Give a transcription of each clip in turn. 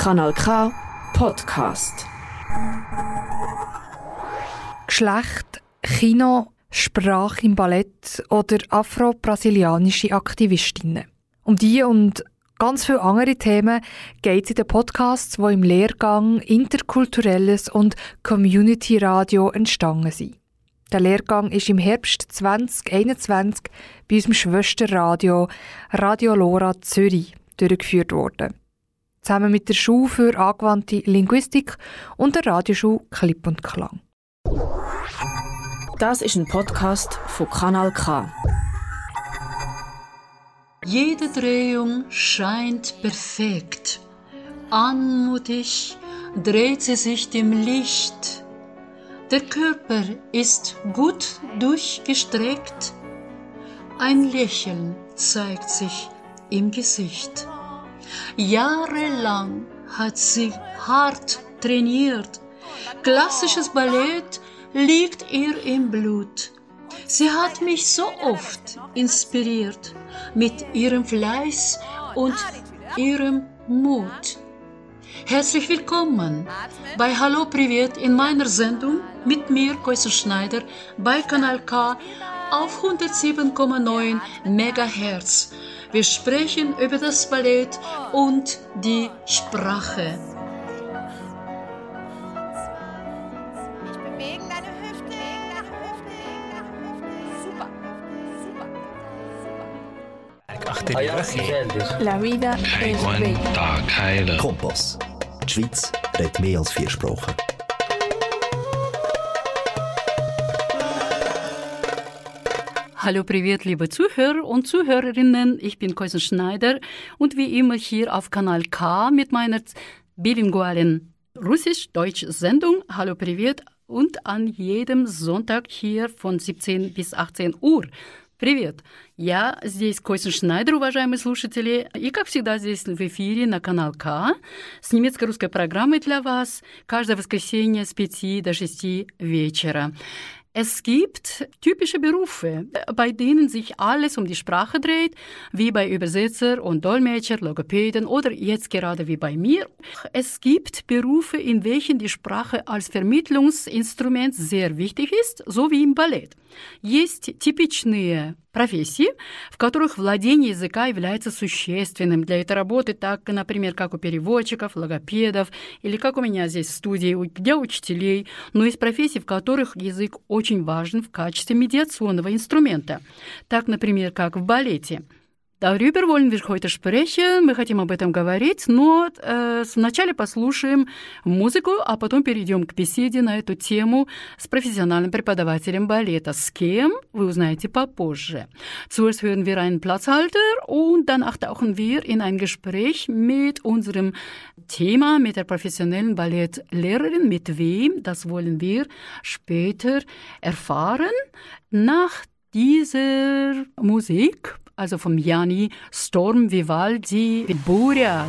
Kanal K Podcast. Geschlecht, Kino, Sprache im Ballett oder afro-brasilianische Aktivistinnen. Um die und ganz viele andere Themen geht es in den Podcasts, die im Lehrgang Interkulturelles und Community Radio entstanden sind. Der Lehrgang ist im Herbst 2021 bei unserem Schwesterradio Radio Lora Zürich durchgeführt worden. Zusammen mit der Schule für angewandte Linguistik und der Radioschule Klipp und Klang. Das ist ein Podcast von Kanal K. Jede Drehung scheint perfekt. Anmutig dreht sie sich dem Licht. Der Körper ist gut durchgestreckt. Ein Lächeln zeigt sich im Gesicht. Jahrelang hat sie hart trainiert. Klassisches Ballett liegt ihr im Blut. Sie hat mich so oft inspiriert mit ihrem Fleiß und ihrem Mut. Herzlich willkommen bei Hallo Privet in meiner Sendung mit mir, Koiser Schneider, bei Kanal K auf 107,9 MHz. Wir sprechen über das Ballett und die Sprache. La vida es bella. Kompass. Die Schweiz redet mehr als vier Sprachen. Hallo, привет, liebe Zuhörer und Zuhörerinnen. Ich bin Koisen Schneider und wie immer hier auf Kanal K mit meiner bilingualen Russisch-Deutsch-Sendung Hallo, привет und an jedem Sonntag hier von 17 bis 18 Uhr. Привет! Я здесь Костин Шнайдер, уважаемые слушатели. И, как всегда, здесь в эфире на канал К с немецко-русской программой для вас каждое воскресенье с 5 до 6 вечера. Es gibt typische Berufe, bei denen sich alles um die Sprache dreht, wie bei Übersetzer und Dolmetscher, Logopäden oder jetzt gerade wie bei mir. Es gibt Berufe, in welchen die Sprache als Vermittlungsinstrument sehr wichtig ist, so wie im Балет. Есть типичные профессии, в которых владение языка является существенным для этой работы, так, например, как у переводчиков, логопедов, или как у меня здесь в студии для учителей. Но есть профессии, в которых язык очень важен в качестве медиационного инструмента. Так, например, как в балете. Darüber wollen wir heute sprechen, мы хотим об этом говорить, но э, вначале послушаем музыку, а потом перейдем к беседе на эту тему с профессиональным преподавателем балета. С кем, вы узнаете попозже. Zuerst hören wir einen Platzhalter und dann tauchen wir in ein Gespräch mit unserem Thema, mit der professionellen Ballettlehrerin. Mit wem, das wollen wir später erfahren. Nach dieser Musik, also vom Jani Storm Vivaldi Burja.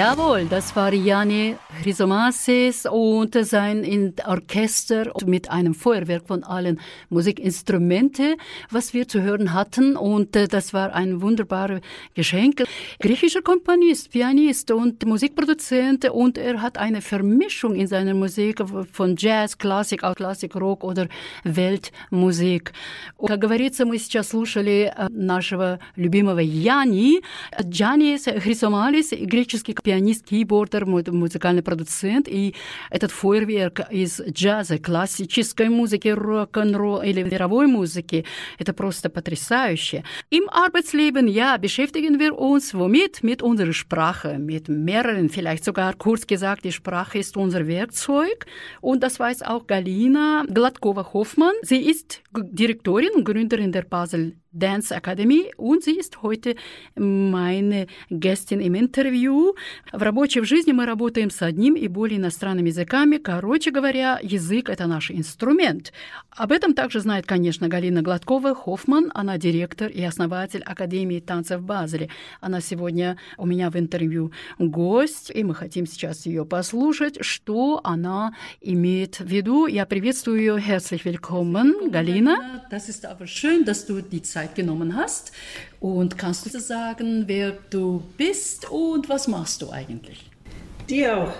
Jawohl, das war Jani Chrysomasis und sein Orchester mit einem Feuerwerk von allen Musikinstrumenten, was wir zu hören hatten. Und äh, das war ein wunderbares Geschenk. Griechischer Komponist, Pianist und Musikproduzent und er hat eine Vermischung in seiner Musik von Jazz, Klassik, Klassik, Рок oder Weltmusik. Как говорится, мы сейчас слушали э, нашего любимого Яни. Джанис Хрисомалис, греческий американский пианист, кейбордер, музыкальный продуцент, и этот фойерверк из джаза, классической музыки, рок-н-ролл или мировой музыки, это просто потрясающе. Im Arbeitsleben, ja, beschäftigen wir uns womit? Mit unserer Sprache, mit mehreren, vielleicht sogar kurz gesagt, die Sprache ist unser Werkzeug. Und das weiß auch Galina Gladkova-Hoffmann. Sie ist Direktorin und Gründerin der Basel Dance Academy, und sie ist heute meine Gästin im Интервью. В рабочей жизни мы работаем с одним и более иностранными языками. Короче говоря, язык — это наш инструмент. Об этом также знает, конечно, Галина Гладкова Хоффман. Она директор и основатель Академии танцев в Базеле. Она сегодня у меня в интервью гость, и мы хотим сейчас ее послушать, что она имеет в виду. Я приветствую ее. Herzlich willkommen, Галина. Das ist aber schön, dass du die Zeit Zeit genommen hast. Und kannst du sagen, wer du bist und was machst du eigentlich? Dir auch.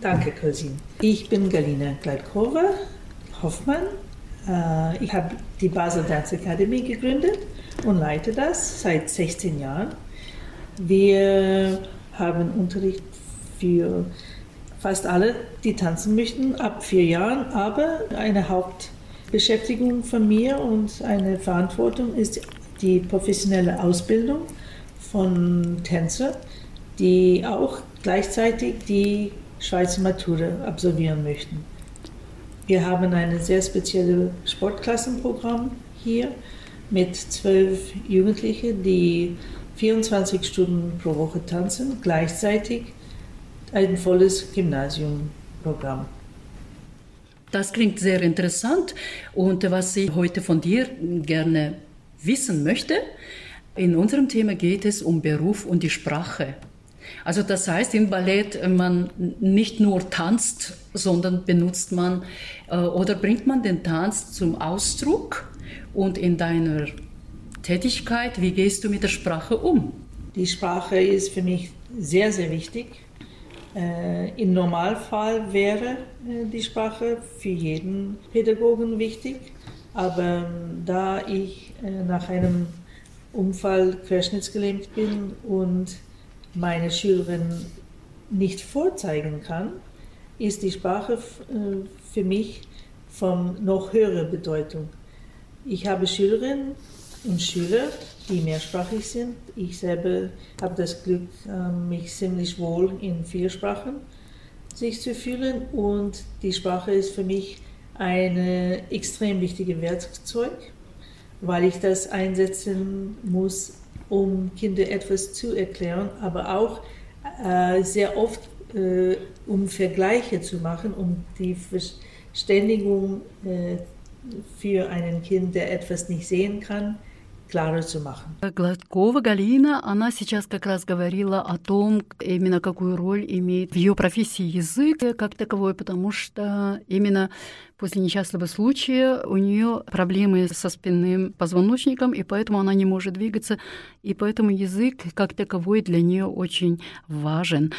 Danke, Cousin. Ich bin Galina Gladkova Hoffmann. Äh, ich habe die Basel Dance Academy gegründet und leite das seit 16 Jahren. Wir haben Unterricht für fast alle, die tanzen möchten, ab vier Jahren, aber eine Haupt Beschäftigung von mir und eine Verantwortung ist die professionelle Ausbildung von Tänzern, die auch gleichzeitig die Schweizer Matura absolvieren möchten. Wir haben ein sehr spezielles Sportklassenprogramm hier mit zwölf Jugendlichen, die 24 Stunden pro Woche tanzen, gleichzeitig ein volles Gymnasiumprogramm. Das klingt sehr interessant. Und was ich heute von dir gerne wissen möchte, in unserem Thema geht es um Beruf und die Sprache. Also das heißt im Ballett, man nicht nur tanzt, sondern benutzt man äh, oder bringt man den Tanz zum Ausdruck und in deiner Tätigkeit, wie gehst du mit der Sprache um? Die Sprache ist für mich sehr, sehr wichtig. Äh, Im Normalfall wäre äh, die Sprache für jeden Pädagogen wichtig, aber ähm, da ich äh, nach einem Unfall querschnittsgelähmt bin und meine Schülerin nicht vorzeigen kann, ist die Sprache für mich von noch höherer Bedeutung. Ich habe Schülerinnen und Schüler, die mehrsprachig sind. Ich selber habe das Glück, ähm, mich ziemlich wohl in vier Sprachen sich zu fühlen und die Sprache ist für mich ein extrem wichtiges Werkzeug, weil ich das einsetzen muss, um Kindern etwas zu erklären, aber auch äh, sehr oft äh, um Vergleiche zu machen, um die Verständigung äh, für einen Kind, der etwas nicht sehen kann, klarer zu. Гладкова Галина, она сейчас как раз говорила о том, именно какую роль имеет в ее профессии язык как таковой, потому что именно после несчастного случая у нее проблемы со спинным позвоночником, и поэтому она не может двигаться, и поэтому язык как таковой для нее очень важен.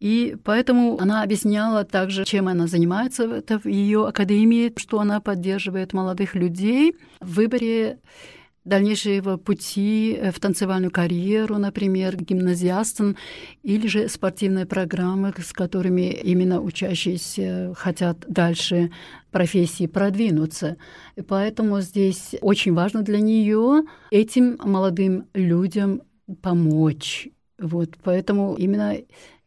И поэтому она объясняла также, чем она занимается в ее академии, что она поддерживает молодых людей в выборе дальнейшего пути э, в танцевальную карьеру, например, гимназиастам, или же спортивные программы, с которыми именно учащиеся хотят дальше профессии продвинуться. И поэтому здесь очень важно для нее этим молодым людям помочь. Вот, поэтому именно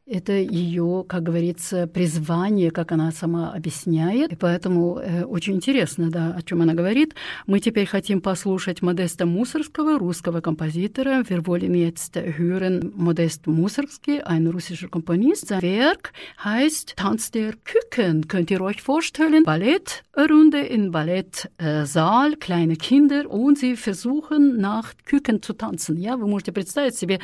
это ее, как говорится, призвание, как она сама объясняет. И поэтому э, очень интересно, да, о чем она говорит. Мы теперь хотим послушать Модеста Мусорского, русского композитора. Wir wollen jetzt hören Modest Mussorgsky, ein russischer Komponist. Sein Werk heißt Tanz der Küken. Könnt ihr euch vorstellen? Ballett Runde im Ballettsaal, kleine Kinder, und sie versuchen nach Küken zu танцем. Я, вы можете представить себе,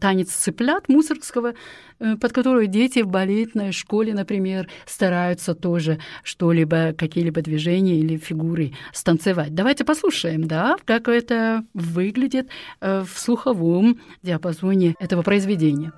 танец цыплят мусоргского, под которую дети в балетной школе, например, стараются тоже что-либо, какие-либо движения или фигуры станцевать. Давайте послушаем, да, как это выглядит в слуховом диапазоне этого произведения.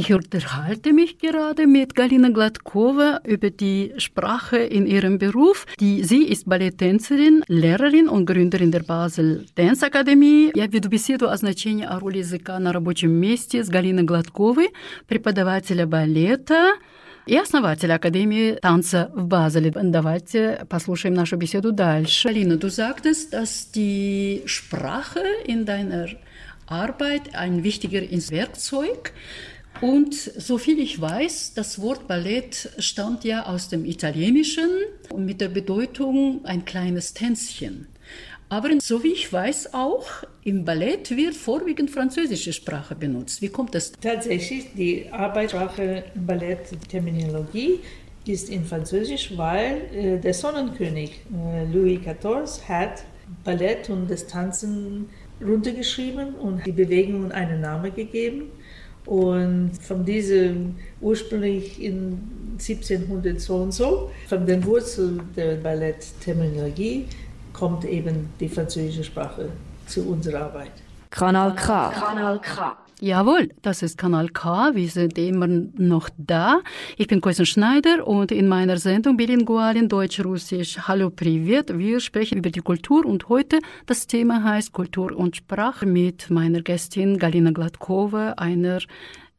Ich unterhalte mich gerade mit Galina Gladkova über die Sprache in ihrem Beruf. Die, sie ist Балеттänzerin, Lehrerin und Gründerin der Basel Dance Академии. Я веду беседу о значении о роли языка на рабочем месте с Галиной Гладковой, преподавателя балета, и основателя Академии танца в Базеле. Давайте послушаем нашу беседу дальше. Alina, du sagtest, dass die Sprache in deiner Arbeit ein wichtiges Werkzeug und soviel ich weiß, das Wort Ballett stammt ja aus dem Italienischen mit der Bedeutung ein kleines Tänzchen. Aber so wie ich weiß auch, im Ballett wird vorwiegend französische Sprache benutzt. Wie kommt das? Tatsächlich, die Arbeitssprache im Ballett, Terminologie, ist in Französisch, weil äh, der Sonnenkönig äh, Louis XIV hat Ballett und das Tanzen runtergeschrieben und die Bewegungen einen Namen gegeben. Und von diesem ursprünglich in 1700 so und so, von den Wurzeln der Ballettterminologie, kommt eben die französische Sprache zu unserer Arbeit. Kanal K. Kanal K. Jawohl, das ist Kanal K. Wir sind immer noch da. Ich bin Koisen Schneider und in meiner Sendung Bilingual in Deutsch-Russisch. Hallo, Privet. Wir sprechen über die Kultur und heute das Thema heißt Kultur und Sprache mit meiner Gästin Galina Gladkova, einer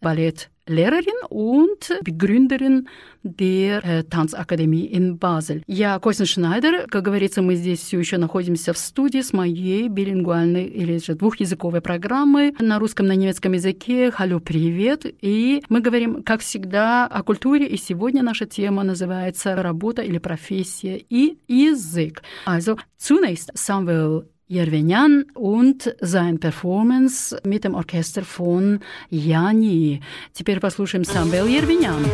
Ballett Lehrerin und Begründerin der э, Танцакадемии in Базель. Я Костин Шнайдер. Как говорится, мы здесь все еще находимся в студии с моей билингвальной или же двухязыковой программой на русском, на немецком языке. Халlo, привет! И мы говорим, как всегда, о культуре. И сегодня наша тема называется «Работа или профессия и язык». Also, zunächst Samuel Jervenyan und sein Performance mit dem Orchester von Jani. Теперь послушаем Самвел Jervenyan.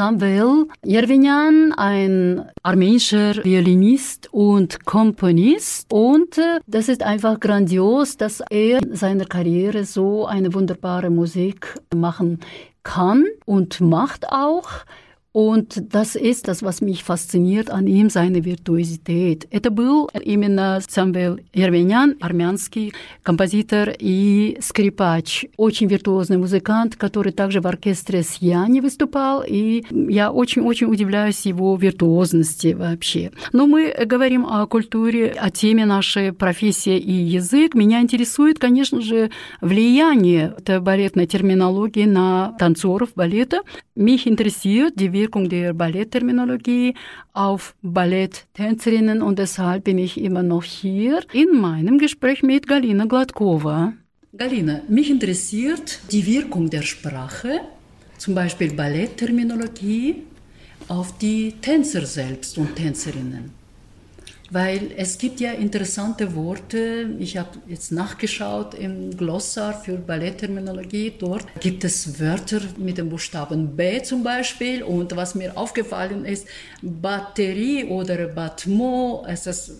Samuel Jervinyan, ein armenischer Violinist und Komponist. Und äh, das ist einfach grandios, dass er in seiner Karriere so eine wunderbare Musik machen kann und macht auch. Und das ist das, was mich fasziniert an ihm, seine Virtuosität. Это был именно Самвел Ервенян, армянский композитор и скрипач. Очень виртуозный музыкант, который также в оркестре с Яни выступал, и я очень-очень удивляюсь его виртуозности вообще. Но мы говорим о культуре, о теме нашей профессии и язык. Меня интересует, конечно же, влияние балетной терминологии на танцоров балета. Mich interessiert die Wirkung der Ballettterminologie auf Balletttänzerinnen und deshalb bin ich immer noch hier in meinem Gespräch mit Galina Gladkova. Galina, mich interessiert die Wirkung der Sprache, zum Beispiel Ballettterminologie, auf die Tänzer selbst und Tänzerinnen. Weil es gibt ja interessante Worte. Ich habe jetzt nachgeschaut im Glossar für Ballettterminologie. Dort gibt es Wörter mit dem Buchstaben B zum Beispiel. Und was mir aufgefallen ist, Batterie oder Battement, es ist,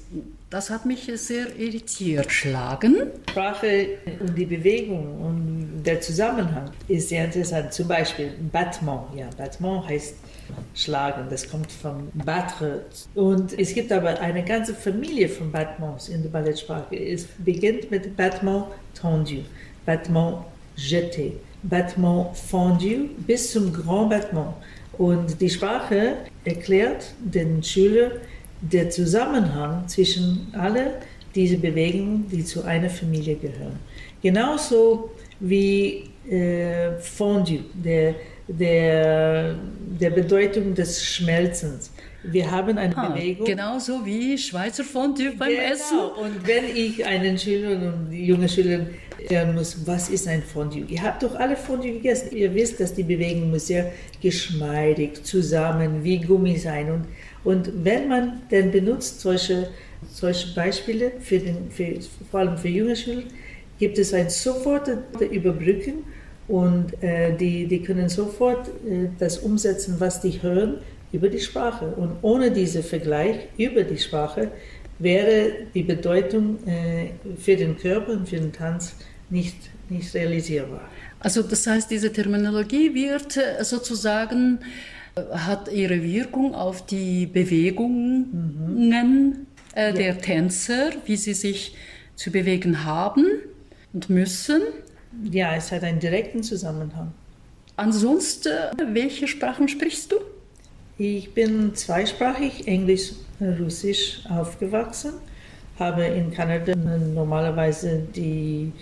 das hat mich sehr irritiert. Schlagen. Sprache und die Bewegung und der Zusammenhang ist sehr interessant. Zum Beispiel Battement. Ja, Battement heißt schlagen. Das kommt vom Battre. Und es gibt aber eine ganze Familie von Battements in der Ballettsprache. Es beginnt mit Battement tendu, Battement jeté, Battement fondu bis zum Grand Battement. Und die Sprache erklärt den Schülern den Zusammenhang zwischen alle diese Bewegungen, die zu einer Familie gehören. Genauso wie äh, Fondue, der der, der Bedeutung des Schmelzens. Wir haben eine ah, Bewegung. Genauso wie Schweizer Fondue beim genau. Essen. Und wenn ich einen Schüler und junge Schüler hören muss, was ist ein Fondue? Ihr habt doch alle Fondue gegessen. Ihr wisst, dass die Bewegung muss sehr geschmeidig zusammen wie Gummi sein. Und, und wenn man dann benutzt solche, solche Beispiele, für den, für, vor allem für junge Schüler, gibt es ein sofortes Überbrücken und äh, die, die können sofort äh, das umsetzen, was die hören, über die Sprache. Und ohne diesen Vergleich über die Sprache wäre die Bedeutung äh, für den Körper und für den Tanz nicht, nicht realisierbar. Also das heißt, diese Terminologie wird äh, sozusagen, äh, hat ihre Wirkung auf die Bewegungen mhm. äh, der ja. Tänzer, wie sie sich zu bewegen haben und müssen. Ja, es hat einen direkten Zusammenhang. Ansonsten, welche Sprachen sprichst du? Ich bin zweisprachig, Englisch, Russisch aufgewachsen, habe in Kanada normalerweise die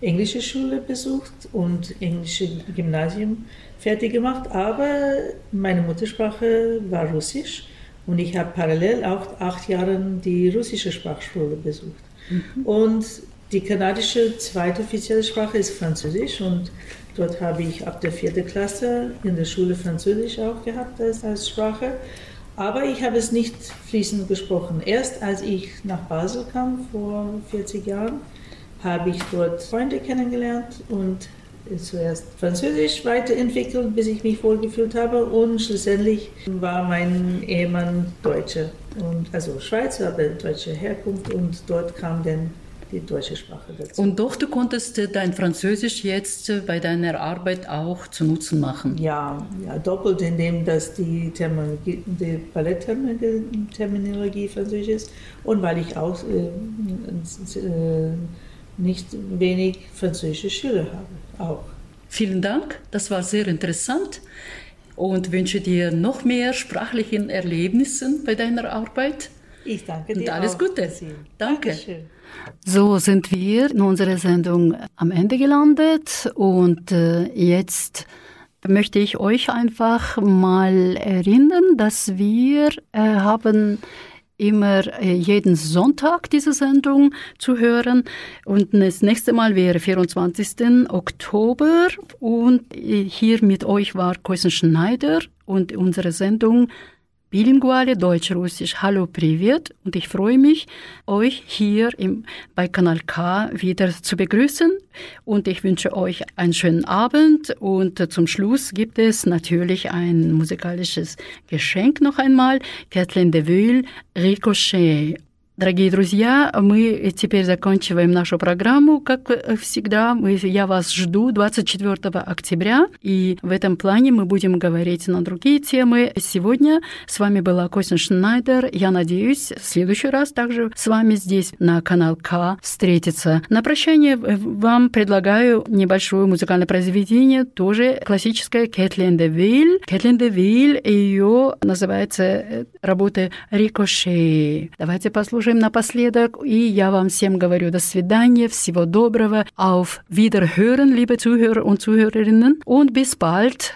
englische Schule besucht und englische Gymnasium fertig gemacht, aber meine Muttersprache war Russisch und ich habe parallel auch acht Jahre die russische Sprachschule besucht. Mhm. Und die kanadische zweite offizielle Sprache ist Französisch und dort habe ich ab der vierten Klasse in der Schule Französisch auch gehabt als, als Sprache. Aber ich habe es nicht fließend gesprochen. Erst als ich nach Basel kam, vor 40 Jahren, habe ich dort Freunde kennengelernt und zuerst Französisch weiterentwickelt, bis ich mich wohlgefühlt habe und schlussendlich war mein Ehemann Deutscher, und, also Schweizer, aber deutsche Herkunft und dort kam dann die deutsche Sprache dazu. Und doch, du konntest äh, dein Französisch jetzt äh, bei deiner Arbeit auch zu Nutzen machen? Ja, ja doppelt, indem das die, Terminologie, die Ballettterminologie Französisch ist und weil ich auch äh, äh, nicht wenig französische Schüler habe. Auch. Vielen Dank, das war sehr interessant und wünsche dir noch mehr sprachlichen Erlebnissen bei deiner Arbeit. Ich danke dir. Und alles auch. Gute. Danke. Dankeschön. So sind wir in unserer Sendung am Ende gelandet und äh, jetzt möchte ich euch einfach mal erinnern, dass wir äh, haben immer äh, jeden Sonntag diese Sendung zu hören. Und das nächste Mal wäre 24. Oktober. Und hier mit euch war Koisen Schneider und unsere Sendung bilinguale Deutsch-Russisch. Hallo, Privet. Und ich freue mich, euch hier im, bei Kanal K wieder zu begrüßen. Und ich wünsche euch einen schönen Abend. Und zum Schluss gibt es natürlich ein musikalisches Geschenk noch einmal. Kathleen Deville, Ricochet. Дорогие друзья, мы теперь заканчиваем нашу программу, как всегда. Мы, я вас жду 24 октября, и в этом плане мы будем говорить на другие темы. Сегодня с вами была Костин Шнайдер. Я надеюсь, в следующий раз также с вами здесь на канал К встретиться. На прощание вам предлагаю небольшое музыкальное произведение, тоже классическое Кэтлин де Виль. Кэтлин де Виль, ее называется работа «Рикошей». Давайте послушаем послушаем напоследок. И я вам всем говорю до свидания, всего доброго. Auf Wiederhören, liebe Zuhörer und Zuhörerinnen. Und bis bald.